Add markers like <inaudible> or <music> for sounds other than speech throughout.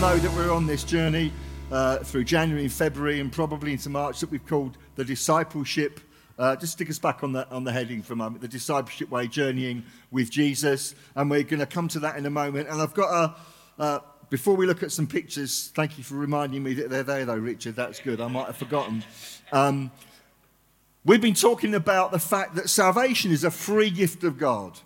know that we're on this journey uh, through January and February and probably into March that we've called the discipleship. Uh, just stick us back on the, on the heading for a moment the discipleship way, journeying with Jesus. And we're going to come to that in a moment. And I've got a, uh, before we look at some pictures, thank you for reminding me that they're there, though, Richard. That's good. I might have forgotten. Um, we've been talking about the fact that salvation is a free gift of God.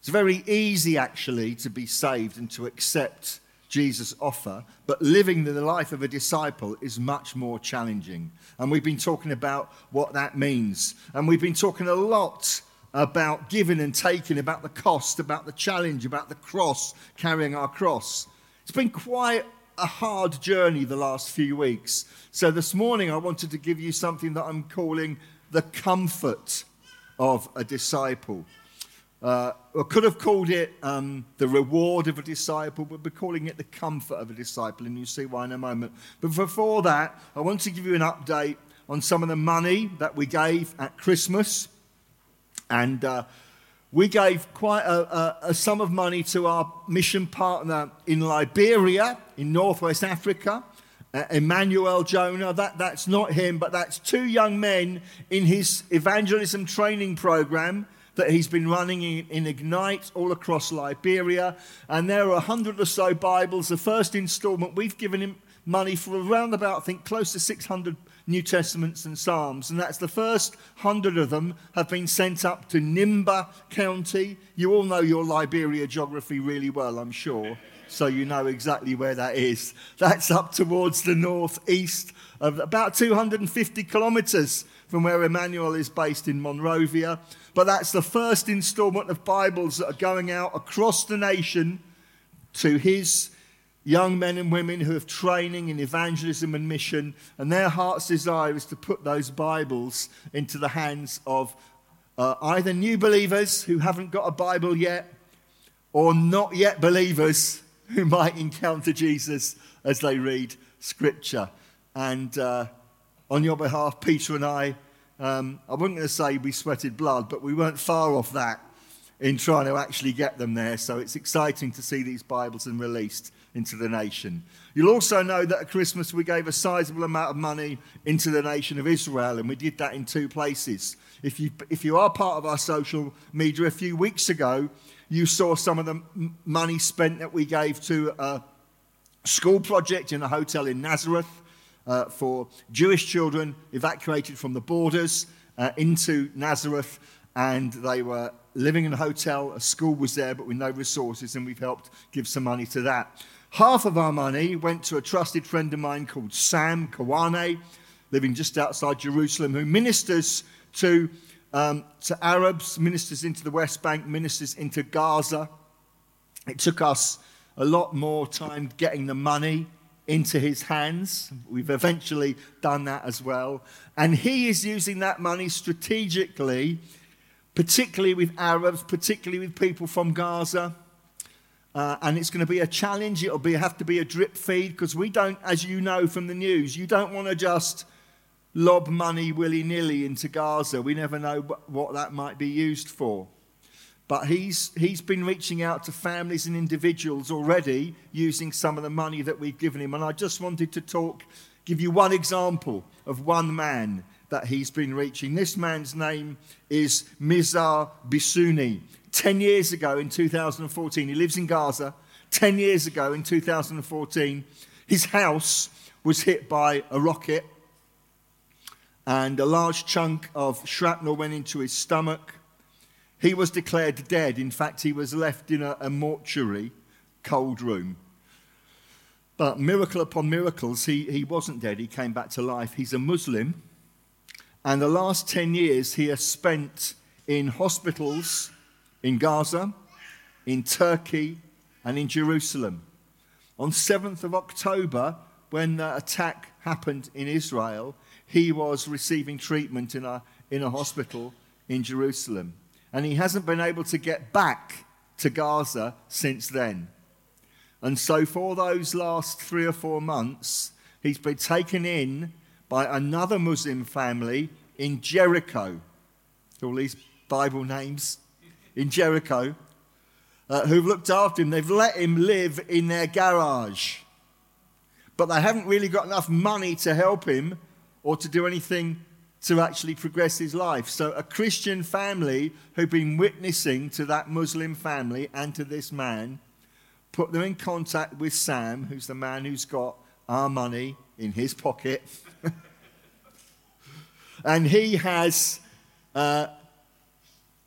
It's very easy, actually, to be saved and to accept Jesus' offer, but living the life of a disciple is much more challenging. And we've been talking about what that means. And we've been talking a lot about giving and taking, about the cost, about the challenge, about the cross, carrying our cross. It's been quite a hard journey the last few weeks. So this morning I wanted to give you something that I'm calling the comfort of a disciple. Uh, I could have called it um, the reward of a disciple, but we're calling it the comfort of a disciple, and you'll see why in a moment. But before that, I want to give you an update on some of the money that we gave at Christmas. And uh, we gave quite a, a, a, sum of money to our mission partner in Liberia, in northwest Africa, uh, Emmanuel Jonah. That, that's not him, but that's two young men in his evangelism training program that he's been running in, in Ignite all across Liberia. And there are a hundred or so Bibles. The first installment, we've given him money for around about, I think, close to 600 New Testaments and Psalms. And that's the first hundred of them have been sent up to Nimba County. You all know your Liberia geography really well, I'm sure. So you know exactly where that is. That's up towards the northeast of about 250 kilometers from where Emmanuel is based in Monrovia. But that's the first installment of Bibles that are going out across the nation to his young men and women who have training in evangelism and mission. And their heart's desire is to put those Bibles into the hands of uh, either new believers who haven't got a Bible yet or not yet believers <laughs> who might encounter Jesus as they read Scripture. And uh, on your behalf, Peter and I um, I wasn't going to say we sweated blood, but we weren't far off that in trying to actually get them there. So it's exciting to see these Bibles and released into the nation. You'll also know that at Christmas we gave a sizable amount of money into the nation of Israel, and we did that in two places. If you, if you are part of our social media, a few weeks ago, you saw some of the money spent that we gave to a school project in a hotel in Nazareth uh, for Jewish children evacuated from the borders uh, into Nazareth, and they were living in a hotel. A school was there, but with no resources, and we've helped give some money to that. Half of our money went to a trusted friend of mine called Sam Kawane, living just outside Jerusalem, who ministers to, um, to Arabs, ministers into the West Bank, ministers into Gaza. It took us a lot more time getting the money into his hands. We've eventually done that as well. And he is using that money strategically, particularly with Arabs, particularly with people from Gaza. Uh, and it's going to be a challenge. It'll be, have to be a drip feed because we don't, as you know from the news, you don't want to just lob money willy nilly into Gaza. We never know what that might be used for. But he's, he's been reaching out to families and individuals already using some of the money that we've given him. And I just wanted to talk, give you one example of one man that he's been reaching. This man's name is Mizar Bisuni. 10 years ago in 2014, he lives in Gaza. 10 years ago in 2014, his house was hit by a rocket, and a large chunk of shrapnel went into his stomach. He was declared dead. In fact, he was left in a, a mortuary, cold room. But miracle upon miracles, he, he wasn't dead. He came back to life. He's a Muslim. And the last 10 years he has spent in hospitals in Gaza, in Turkey, and in Jerusalem. On 7th of October, when the attack happened in Israel, he was receiving treatment in a, in a hospital in Jerusalem and he hasn't been able to get back to Gaza since then. And so, for those last three or four months, he's been taken in by another Muslim family in Jericho. All these Bible names in Jericho, uh, who've looked after him. They've let him live in their garage. but they haven't really got enough money to help him or to do anything to actually progress his life. So, a Christian family who've been witnessing to that Muslim family and to this man put them in contact with Sam, who's the man who's got our money in his pocket. <laughs> and he has uh,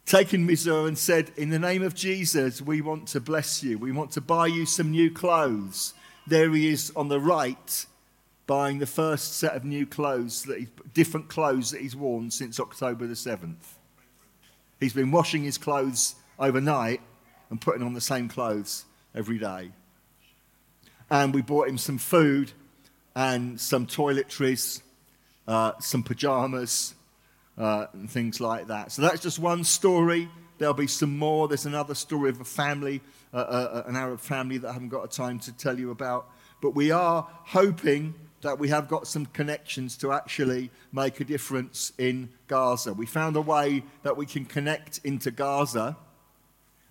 taken Mizur and said, In the name of Jesus, we want to bless you. We want to buy you some new clothes. There he is on the right, buying the first set of new clothes, that he, different clothes that he's worn since October the 7th. He's been washing his clothes overnight and putting on the same clothes every day. And we bought him some food and some toiletries, uh, some pajamas, uh, and things like that. So that's just one story. There'll be some more. There's another story of a family, uh, uh, an Arab family that I haven't got a time to tell you about. But we are hoping that we have got some connections to actually make a difference in Gaza. We found a way that we can connect into Gaza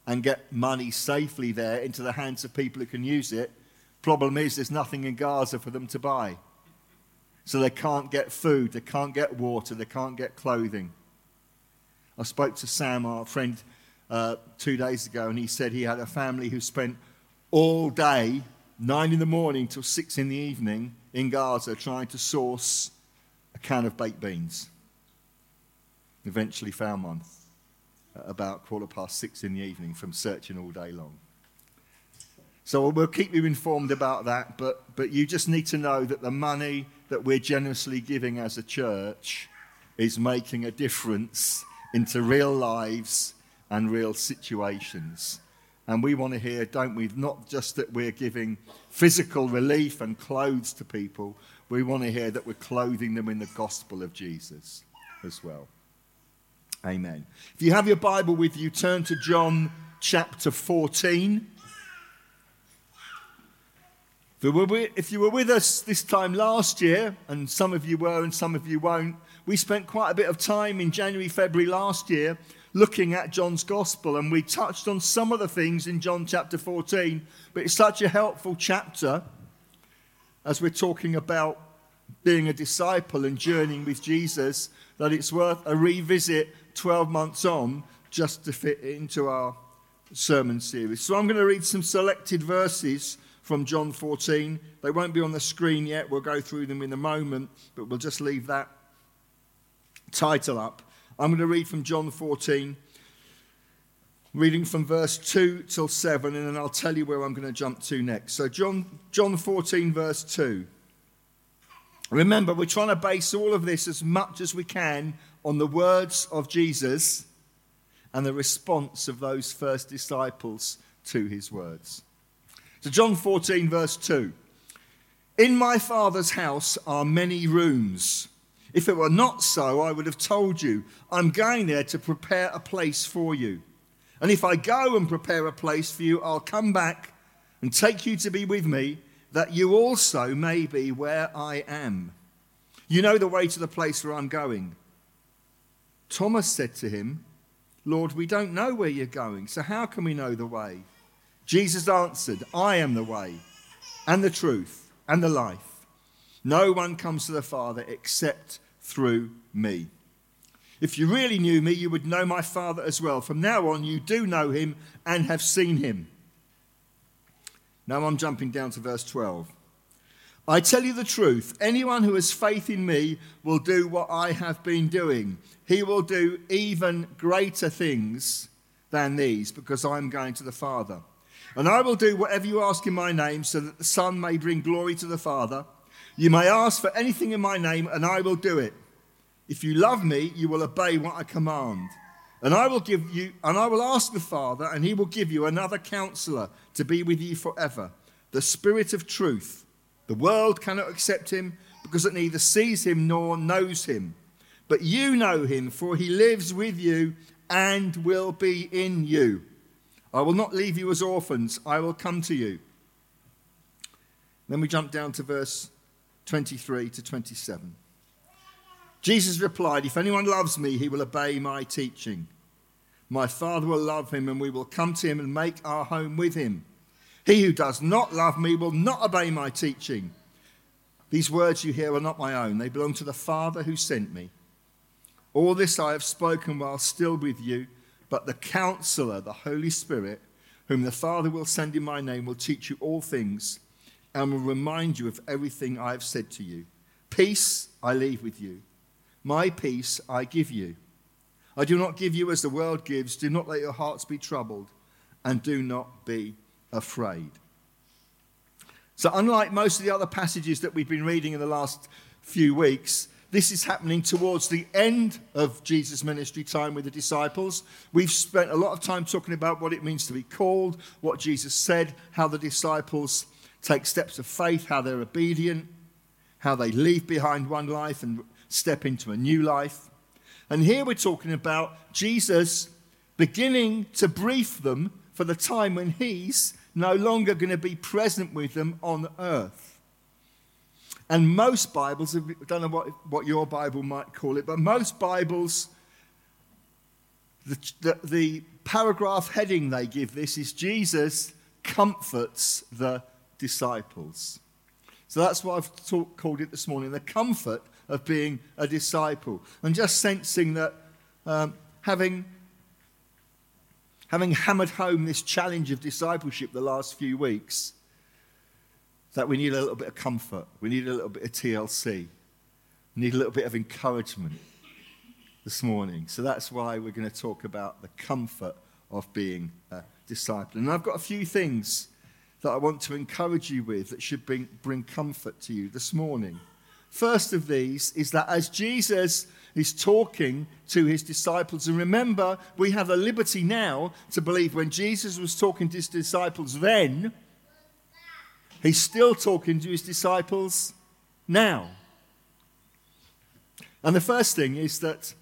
and get money safely there into the hands of people who can use it. Problem is, there's nothing in Gaza for them to buy. So they can't get food, they can't get water, they can't get clothing. I spoke to Sam, our friend, uh, two days ago, and he said he had a family who spent all day, nine in the morning till six in the evening, in Gaza trying to source a can of baked beans. Eventually found one at about quarter past six in the evening from searching all day long. So we'll keep you informed about that, but, but you just need to know that the money that we're generously giving as a church is making a difference into real lives and real situations. And we want to hear, don't we, not just that we're giving physical relief and clothes to people, we want to hear that we're clothing them in the gospel of Jesus as well. Amen. If you have your Bible with you, turn to John chapter 14. If you were with us this time last year, and some of you were and some of you won't, we spent quite a bit of time in January, February last year looking at John's Gospel, and we touched on some of the things in John chapter 14. But it's such a helpful chapter as we're talking about being a disciple and journeying with Jesus that it's worth a revisit 12 months on just to fit into our sermon series. So I'm going to read some selected verses from John 14. They won't be on the screen yet. We'll go through them in a moment, but we'll just leave that title up. I'm going to read from John 14, reading from verse 2 till 7, and then I'll tell you where I'm going to jump to next. So, John, John 14, verse 2. Remember, we're trying to base all of this as much as we can on the words of Jesus and the response of those first disciples to his words. So, John 14, verse 2 In my Father's house are many rooms. If it were not so, I would have told you, I'm going there to prepare a place for you. And if I go and prepare a place for you, I'll come back and take you to be with me, that you also may be where I am. You know the way to the place where I'm going. Thomas said to him, Lord, we don't know where you're going, so how can we know the way? Jesus answered, I am the way and the truth and the life. No one comes to the Father except through me. If you really knew me, you would know my Father as well. From now on, you do know him and have seen him. Now I'm jumping down to verse 12. I tell you the truth anyone who has faith in me will do what I have been doing. He will do even greater things than these because I'm going to the Father. And I will do whatever you ask in my name so that the Son may bring glory to the Father. You may ask for anything in my name and I will do it. If you love me, you will obey what I command. And I will give you and I will ask the Father and he will give you another counselor to be with you forever, the Spirit of truth the world cannot accept him because it neither sees him nor knows him. But you know him, for he lives with you and will be in you. I will not leave you as orphans, I will come to you. Then we jump down to verse 23 to 27. Jesus replied, If anyone loves me, he will obey my teaching. My Father will love him, and we will come to him and make our home with him. He who does not love me will not obey my teaching. These words you hear are not my own, they belong to the Father who sent me. All this I have spoken while still with you, but the counselor, the Holy Spirit, whom the Father will send in my name, will teach you all things and will remind you of everything I have said to you. Peace I leave with you, my peace I give you. I do not give you as the world gives. Do not let your hearts be troubled, and do not be afraid. So, unlike most of the other passages that we've been reading in the last few weeks, this is happening towards the end of Jesus' ministry time with the disciples. We've spent a lot of time talking about what it means to be called, what Jesus said, how the disciples take steps of faith, how they're obedient, how they leave behind one life and step into a new life. And here we're talking about Jesus beginning to brief them for the time when he's no longer going to be present with them on earth. And most Bibles, I don't know what, what your Bible might call it, but most Bibles, the, the, the paragraph heading they give this is Jesus comforts the disciples. So that's why I've called it this morning the comfort of being a disciple. And just sensing that um, having, having hammered home this challenge of discipleship the last few weeks, that we need a little bit of comfort, we need a little bit of TLC, we need a little bit of encouragement this morning. So that's why we're going to talk about the comfort of being a disciple. And I've got a few things that I want to encourage you with that should bring, bring comfort to you this morning. First of these is that as Jesus is talking to his disciples, and remember, we have a liberty now to believe when Jesus was talking to his disciples then, he's still talking to his disciples now. And the first thing is that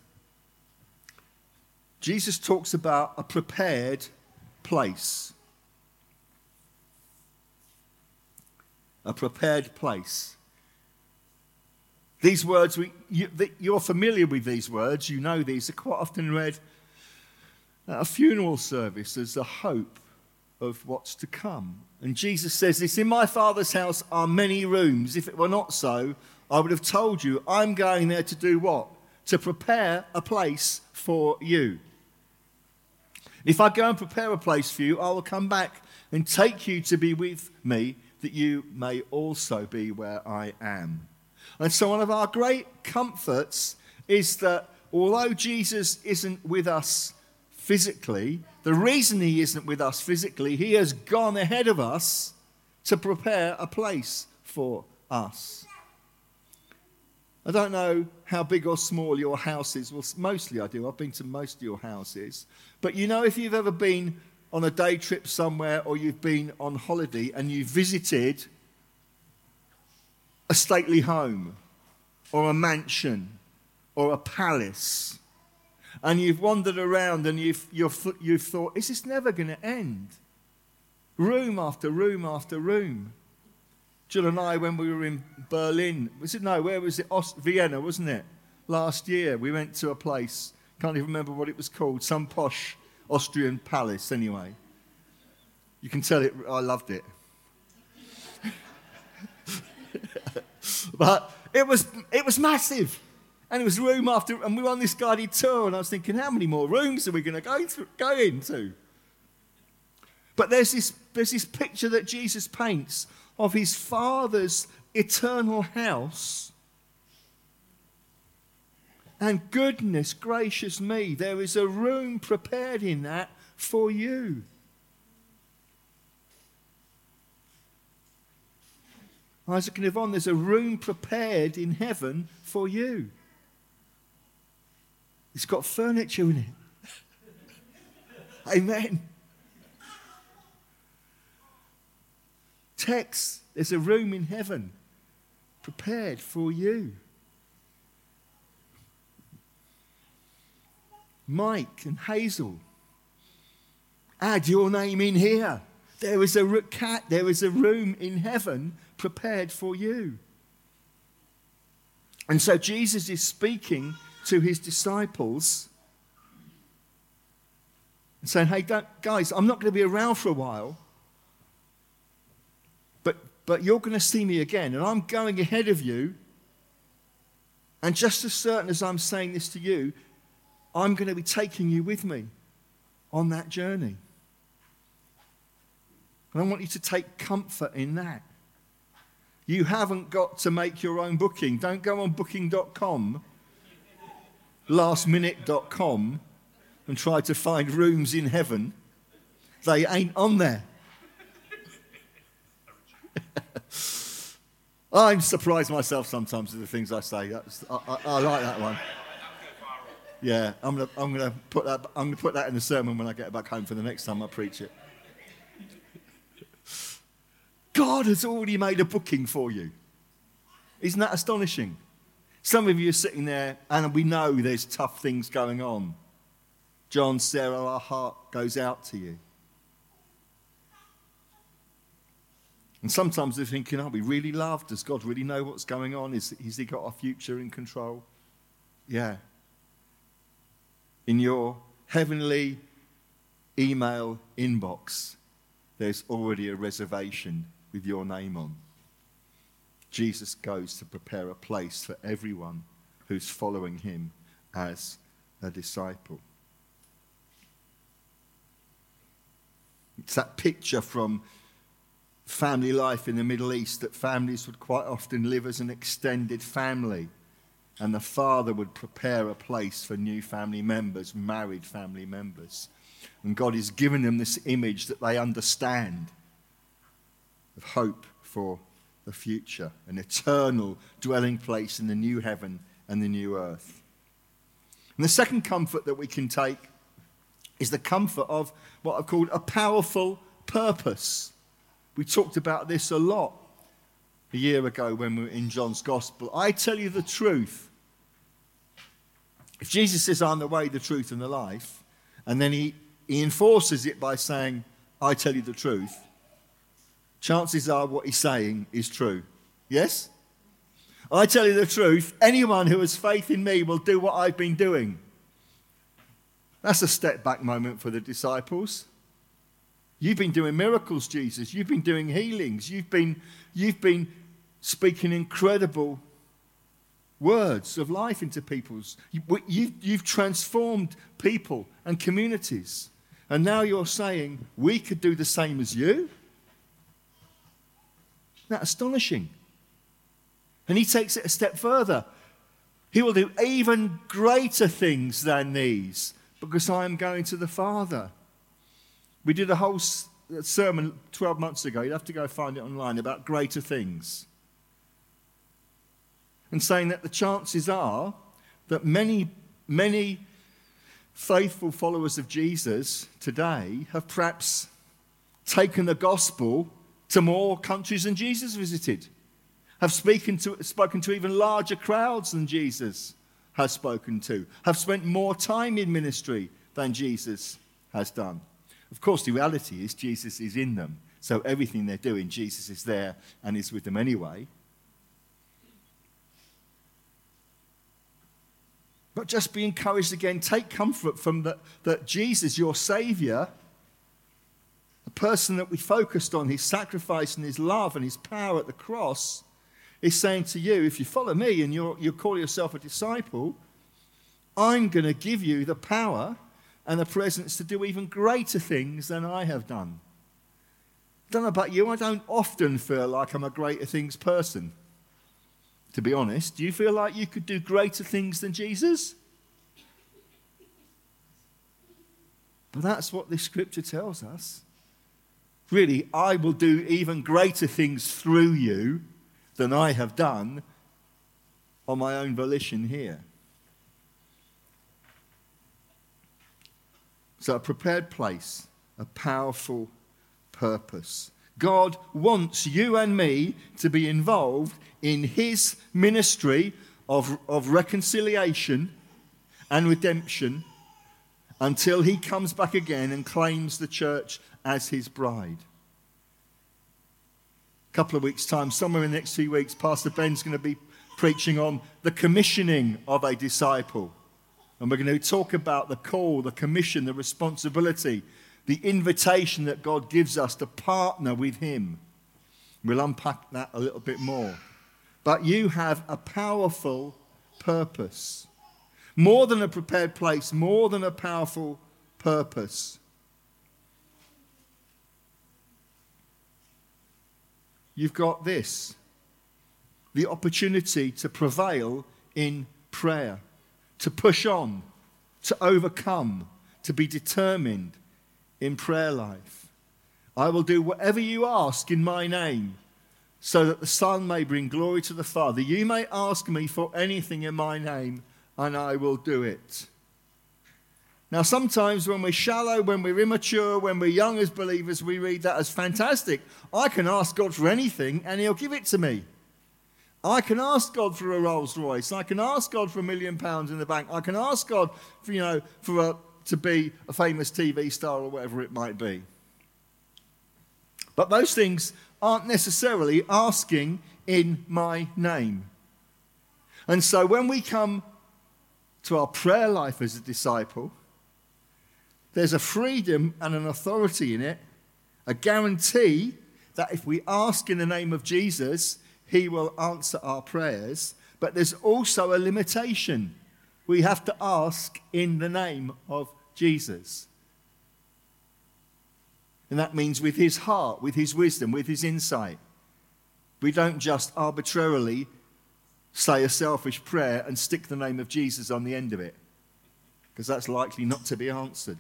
Jesus talks about a prepared place. A prepared place. These words, we, you, are familiar with these words, you know these, are quite often read at a funeral service as a hope of what's to come. And Jesus says this In my Father's house are many rooms. If it were not so, I would have told you, I'm going there to do what? To prepare a place for you. If I go and prepare a place for you, I will come back and take you to be with me that you may also be where I am. And so, one of our great comforts is that although Jesus isn't with us physically, the reason he isn't with us physically, he has gone ahead of us to prepare a place for us. I don't know how big or small your house is. Well, mostly I do. I've been to most of your houses. But you know, if you've ever been on a day trip somewhere or you've been on holiday and you've visited a stately home or a mansion or a palace and you've wandered around and you've, you've, you've thought, is this never going to end? Room after room after room. Jill and I, when we were in Berlin, was it no, where was it? Ost- Vienna, wasn't it? Last year, we went to a place, can't even remember what it was called, some posh Austrian palace, anyway. You can tell it, I loved it. <laughs> but it was, it was massive. And it was room after, and we were on this guided tour, and I was thinking, how many more rooms are we going to go, go into? But there's this, there's this picture that Jesus paints of his Father's eternal house and goodness gracious me, there is a room prepared in that for you. Isaac and Yvonne, there's a room prepared in heaven for you. It's got furniture in it. <laughs> Amen. Tex, there's a room in heaven prepared for you. Mike and Hazel. Add your name in here. There is a cat, there is a room in heaven prepared for you. And so Jesus is speaking to his disciples and saying, Hey, guys, I'm not going to be around for a while, but, but you're going to see me again, and I'm going ahead of you. And just as certain as I'm saying this to you, I'm going to be taking you with me on that journey. And I want you to take comfort in that. You haven't got to make your own booking. Don't go on booking.com, lastminute.com, and try to find rooms in heaven. They ain't on there. <laughs> I'm surprised myself sometimes with the things I say. I, I, I, like that one. Yeah, I'm gonna, I'm gonna put that, I'm gonna put that in the sermon when I get back home for the next time I preach it. God has already made a booking for you. Isn't that astonishing? Some of you are sitting there, and we know there's tough things going on. John, Sarah, our heart goes out to you. And sometimes they're thinking, are we really loved? Does God really know what's going on? Is, has He got our future in control? Yeah. In your heavenly email inbox, there's already a reservation with your name on. Jesus goes to prepare a place for everyone who's following him as a disciple. It's that picture from family life in the Middle East that families would quite often live as an extended family. And the father would prepare a place for new family members, married family members. And God is giving them this image that they understand of hope for the future, an eternal dwelling place in the new heaven and the new earth. And the second comfort that we can take is the comfort of what I've called a powerful purpose. We talked about this a lot a year ago when we were in John's Gospel. I tell you the truth. If Jesus says, I'm the way, the truth, and the life, and then he, he enforces it by saying, I tell you the truth, chances are what he's saying is true. Yes? I tell you the truth, anyone who has faith in me will do what I've been doing. That's a step back moment for the disciples. You've been doing miracles, Jesus. You've been doing healings. You've been, you've been speaking incredible words of life into people's. You've, you've transformed people and communities. And now you're saying we could do the same as you? That astonishing? And he takes it a step further. He will do even greater things than these because I am going to the Father. We did a whole uh, sermon 12 months ago. You'd have to go find it online about greater things. And saying that the chances are that many, many faithful followers of Jesus today have perhaps taken the gospel to more countries than Jesus visited, have spoken to, spoken to even larger crowds than Jesus has spoken to, have spent more time in ministry than Jesus has done. Of course, the reality is Jesus is in them. So everything they're doing, Jesus is there and is with them anyway. But just be encouraged again. Take comfort from that, that Jesus, your Savior, the person that we focused on, his sacrifice and his love and his power at the cross, is saying to you, if you follow me and you're, you call yourself a disciple, I'm going to give you the power and the presence to do even greater things than I have done. Don't know about you, I don't often feel like I'm a greater things person. To be honest, do you feel like you could do greater things than Jesus? But that's what this scripture tells us. Really, I will do even greater things through you than I have done on my own volition here. So, a prepared place, a powerful purpose. God wants you and me to be involved in His ministry of, of reconciliation and redemption until He comes back again and claims the church as His bride. A couple of weeks' time, somewhere in the next few weeks, Pastor Ben's going to be preaching on the commissioning of a disciple. And we're going to talk about the call, the commission, the responsibility, the invitation that God gives us to partner with Him. We'll unpack that a little bit more. But you have a powerful purpose. More than a prepared place, more than a powerful purpose. You've got this the opportunity to prevail in prayer, to push on, to overcome, to be determined in prayer life. I will do whatever you ask in my name, so that the Son may bring glory to the Father. You may ask me for anything in my name, and I will do it. Now, sometimes when we're shallow, when we're immature, when we're young as believers, we read that as fantastic. I can ask God for anything, and He'll give it to me. I can ask God for a Rolls Royce. I can ask God for a million pounds in the bank. I can ask God for, you know, for a, to be a famous TV star or whatever it might be. But those things aren't necessarily asking in my name. And so when we come to our prayer life as a disciple, there's a freedom and an authority in it, a guarantee that if we ask in the name of Jesus, he will answer our prayers. But there's also a limitation. We have to ask in the name of Jesus. And that means with his heart, with his wisdom, with his insight. We don't just arbitrarily say a selfish prayer and stick the name of Jesus on the end of it, because that's likely not to be answered.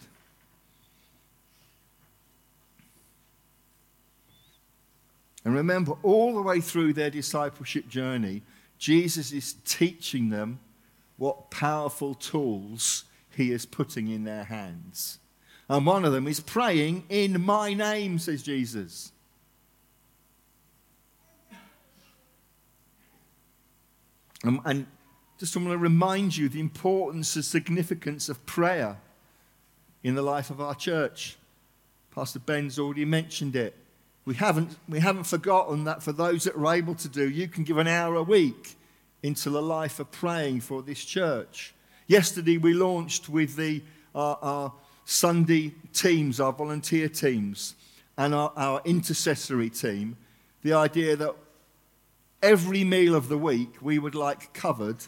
And remember, all the way through their discipleship journey, Jesus is teaching them what powerful tools he is putting in their hands. And one of them is praying in my name, says Jesus. And, and just want to remind you the importance and significance of prayer in the life of our church. Pastor Ben's already mentioned it. We haven't, we haven't forgotten that for those that are able to do, you can give an hour a week into the life of praying for this church. Yesterday, we launched with the, uh, our Sunday teams, our volunteer teams, and our, our intercessory team, the idea that every meal of the week we would like covered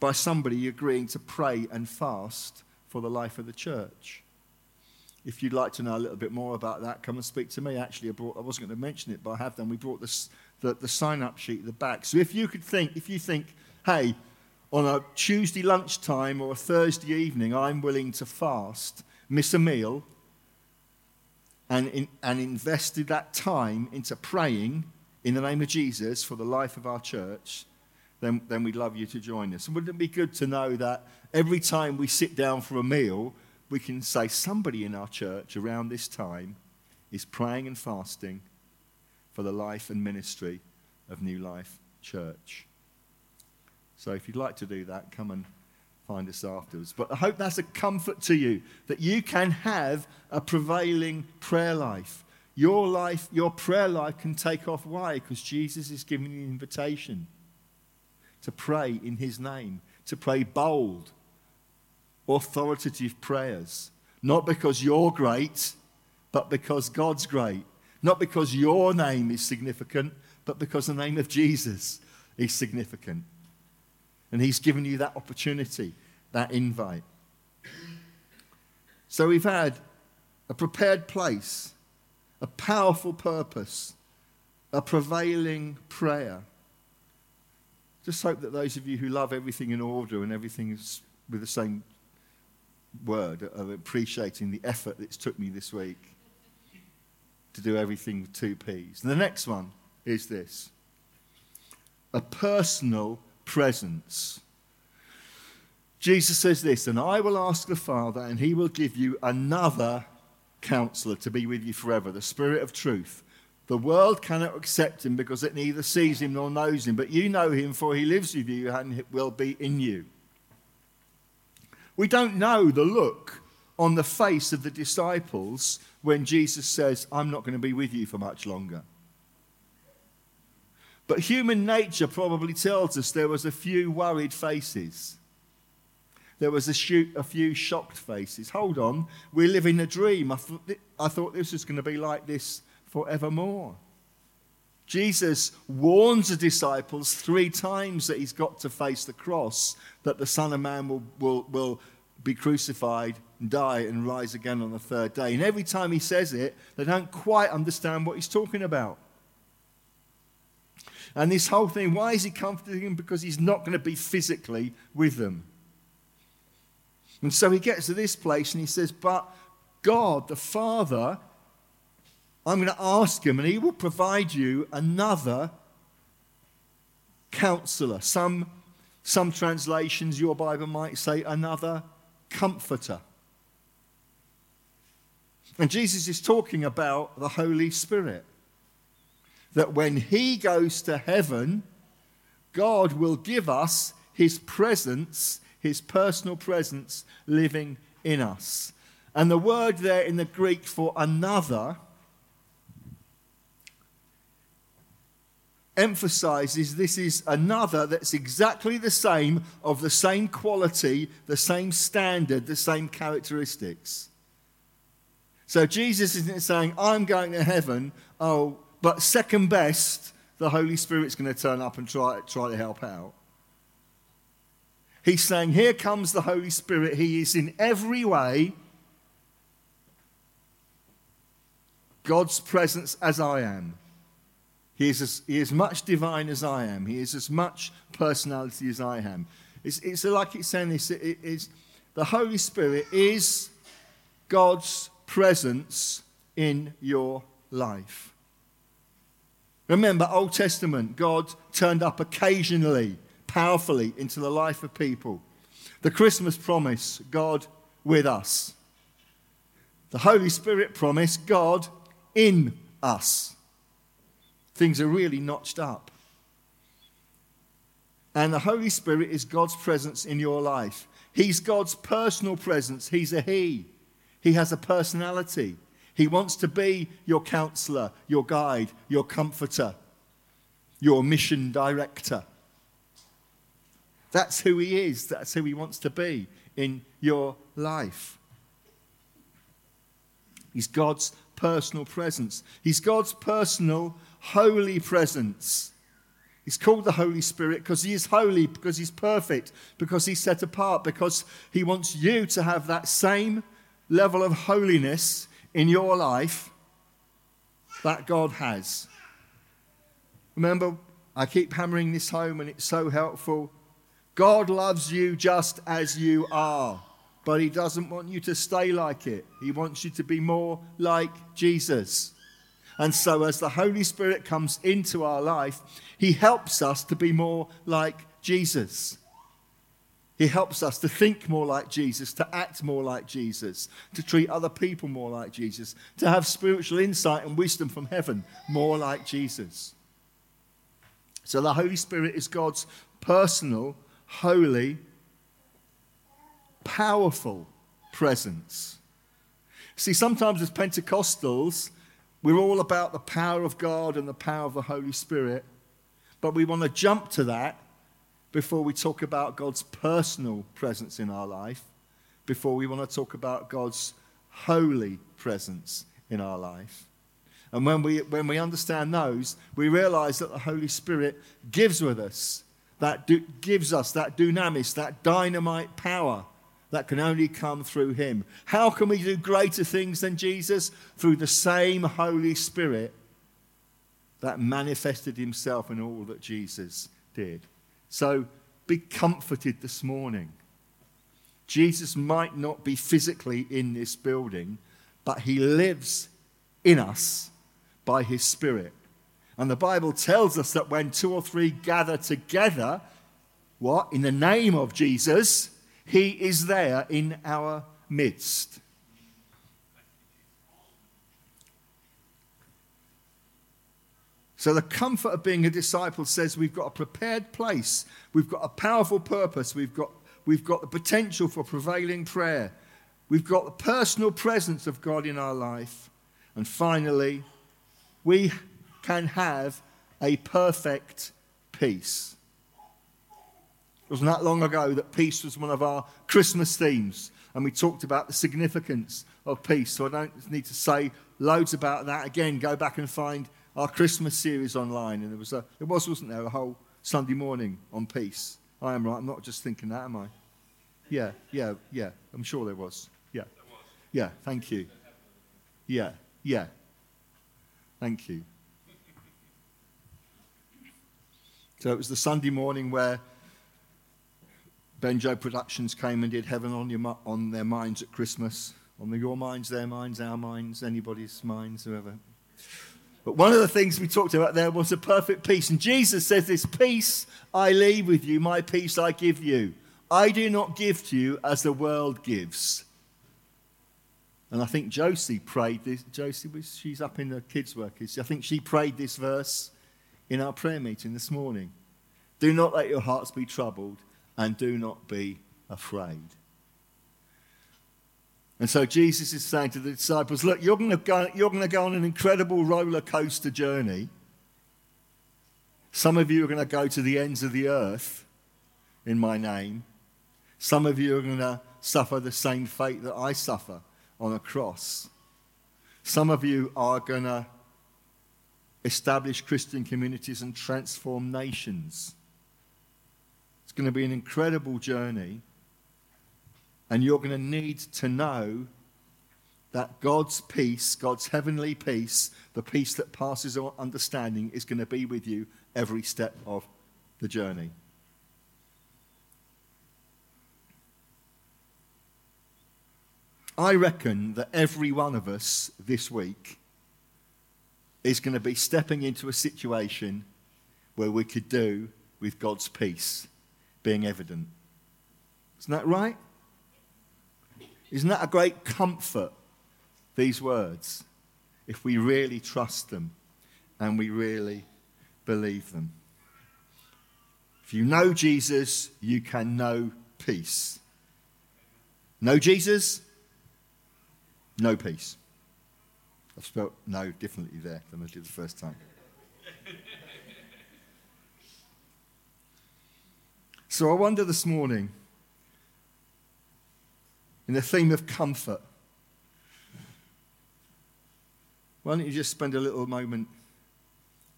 by somebody agreeing to pray and fast for the life of the church. If you'd like to know a little bit more about that, come and speak to me. Actually, I, brought, I wasn't going to mention it, but I have done. We brought this, the, the sign up sheet at the back. So if you could think, if you think, hey, on a Tuesday lunchtime or a Thursday evening, I'm willing to fast, miss a meal, and, in, and invested that time into praying in the name of Jesus for the life of our church, then, then we'd love you to join us. And wouldn't it be good to know that every time we sit down for a meal, we can say somebody in our church around this time is praying and fasting for the life and ministry of New Life Church. So if you'd like to do that, come and find us afterwards. But I hope that's a comfort to you that you can have a prevailing prayer life. Your life, your prayer life can take off. Why? Because Jesus is giving you an invitation to pray in his name, to pray bold, authoritative prayers. Not because you're great, but because God's great. Not because your name is significant, but because the name of Jesus is significant. And He's given you that opportunity, that invite. So we've had a prepared place, a powerful purpose, a prevailing prayer. Just hope that those of you who love everything in order and everything is with the same word of appreciating the effort that's took me this week to do everything with two P's. And the next one is this a personal presence. Jesus says this, and I will ask the Father, and he will give you another counselor to be with you forever, the Spirit of truth. The world cannot accept him because it neither sees him nor knows him, but you know him, for he lives with you and will be in you. We don't know the look on the face of the disciples when Jesus says, I'm not going to be with you for much longer. But human nature probably tells us there was a few worried faces. There was a, a few shocked faces. Hold on, we're living a dream. I, th- I thought this was going to be like this forevermore. Jesus warns the disciples three times that he's got to face the cross, that the Son of Man will, will, will be crucified, die, and rise again on the third day. And every time he says it, they don't quite understand what he's talking about. And this whole thing, why is he comforting them? Because he's not going to be physically with them. And so he gets to this place and he says, But God, the Father, I'm going to ask him, and he will provide you another counselor. Some, some translations, your Bible might say, another comforter. And Jesus is talking about the Holy Spirit. That when he goes to heaven, God will give us his presence, his personal presence living in us. And the word there in the Greek for another emphasizes this is another that's exactly the same, of the same quality, the same standard, the same characteristics. So Jesus isn't saying, I'm going to heaven, oh, but second best, the Holy Spirit's going to turn up and try, try to help out. He's saying, Here comes the Holy Spirit. He is in every way God's presence as I am. He is, as, he is much divine as I am. He is as much personality as I am. It's, it's like it's saying this it is, the Holy Spirit is God's presence in your life. Remember, Old Testament, God turned up occasionally, powerfully into the life of people. The Christmas promise, God with us. The Holy Spirit promise, God in us things are really notched up. And the Holy Spirit is God's presence in your life. He's God's personal presence. He's a He. He has a personality. He wants to be your counselor, your guide, your comforter, your mission director. That's who He is. That's who He wants to be in your life. He's God's personal presence. He's God's personal holy presence. He's called the Holy Spirit because he is holy, because he's perfect, because he's set apart, because he wants you to have that same level of holiness in your life that God has. Remember, I keep hammering this home and it's so helpful. God loves you just as you are, but he doesn't want you to stay like it. He wants you to be more like Jesus. And so, as the Holy Spirit comes into our life, He helps us to be more like Jesus. He helps us to think more like Jesus, to act more like Jesus, to treat other people more like Jesus, to have spiritual insight and wisdom from heaven more like Jesus. So, the Holy Spirit is God's personal, holy, powerful presence. See, sometimes as Pentecostals, we're all about the power of God and the power of the Holy Spirit, but we want to jump to that before we talk about God's personal presence in our life, before we want to talk about God's holy presence in our life. And when we, when we understand those, we realize that the Holy Spirit gives with us, that do, gives us that dunamis, that dynamite power that can only come through him. How can we do greater things than Jesus? Through the same Holy Spirit that manifested himself in all that Jesus did. So be comforted this morning. Jesus might not be physically in this building, but he lives in us by his Spirit. And the Bible tells us that when two or three gather together, what? In the name of Jesus, he is there in our midst. So, the comfort of being a disciple says we've got a prepared place, we've got a powerful purpose, we've got, we've got the potential for prevailing prayer, we've got the personal presence of God in our life, and finally, we can have a perfect peace. It wasn't that long ago that peace was one of our Christmas themes, and we talked about the significance of peace. So I don't need to say loads about that. Again, go back and find our Christmas series online, and there was, a, there was, wasn't there, a whole Sunday morning on peace. I am right. I'm not just thinking that, am I? Yeah, yeah, yeah. I'm sure there was. Yeah. Yeah, thank you. Yeah, yeah. Thank you. So it was the Sunday morning where Benjo Productions came and did Heaven on, your, on Their Minds at Christmas. On the, your minds, their minds, our minds, anybody's minds, whoever. But one of the things we talked about there was a perfect peace. And Jesus says, This peace I leave with you, my peace I give you. I do not give to you as the world gives. And I think Josie prayed this. Josie, she's up in the kids' workers. I think she prayed this verse in our prayer meeting this morning. Do not let your hearts be troubled, and do not be afraid. And so Jesus is saying to the disciples, Look, you're going to go, you're going to go on an incredible roller coaster journey. Some of you are going to go to the ends of the earth in my name. Some of you are going to suffer the same fate that I suffer on a cross. Some of you are going to establish Christian communities and transform nations. It's going to be an incredible journey. And you're going to need to know that God's peace, God's heavenly peace, the peace that passes all understanding, is going to be with you every step of the journey. I reckon that every one of us this week is going to be stepping into a situation where we could do with God's peace being evident. Isn't that right? Isn't that a great comfort, these words, if we really trust them and we really believe them? If you know Jesus, you can know peace. Know Jesus? No peace. I've spelt no differently there than I did the first time. so I wonder this morning, in the theme of comfort, why don't you just spend a little moment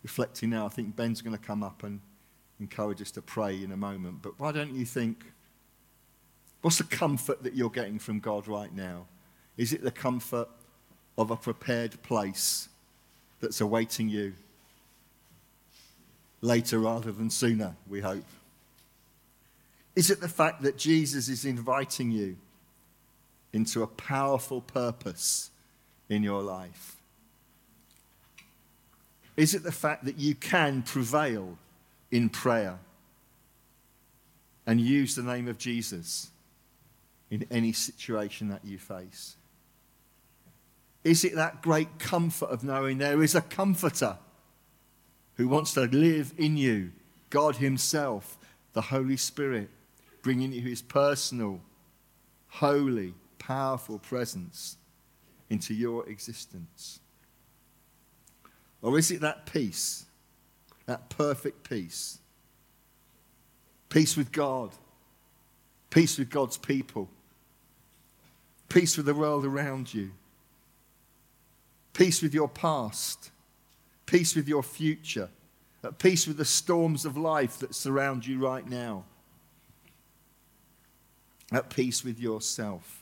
reflecting now? I think Ben's going to come up and encourage us to pray in a moment. But why don't you think, what's the comfort that you're getting from God right now? Is it the comfort of a prepared place that's awaiting you later rather than sooner, we hope? Is it the fact that Jesus is inviting you into a powerful purpose in your life? Is it the fact that you can prevail in prayer and use the name of Jesus in any situation that you face? Is it that great comfort of knowing there is a comforter who wants to live in you, God Himself, the Holy Spirit, bringing you His personal, holy, powerful presence into your existence? Or is it that peace, that perfect peace? Peace with God, peace with God's people, peace with the world around you peace with your past, peace with your future, at peace with the storms of life that surround you right now, at peace with yourself.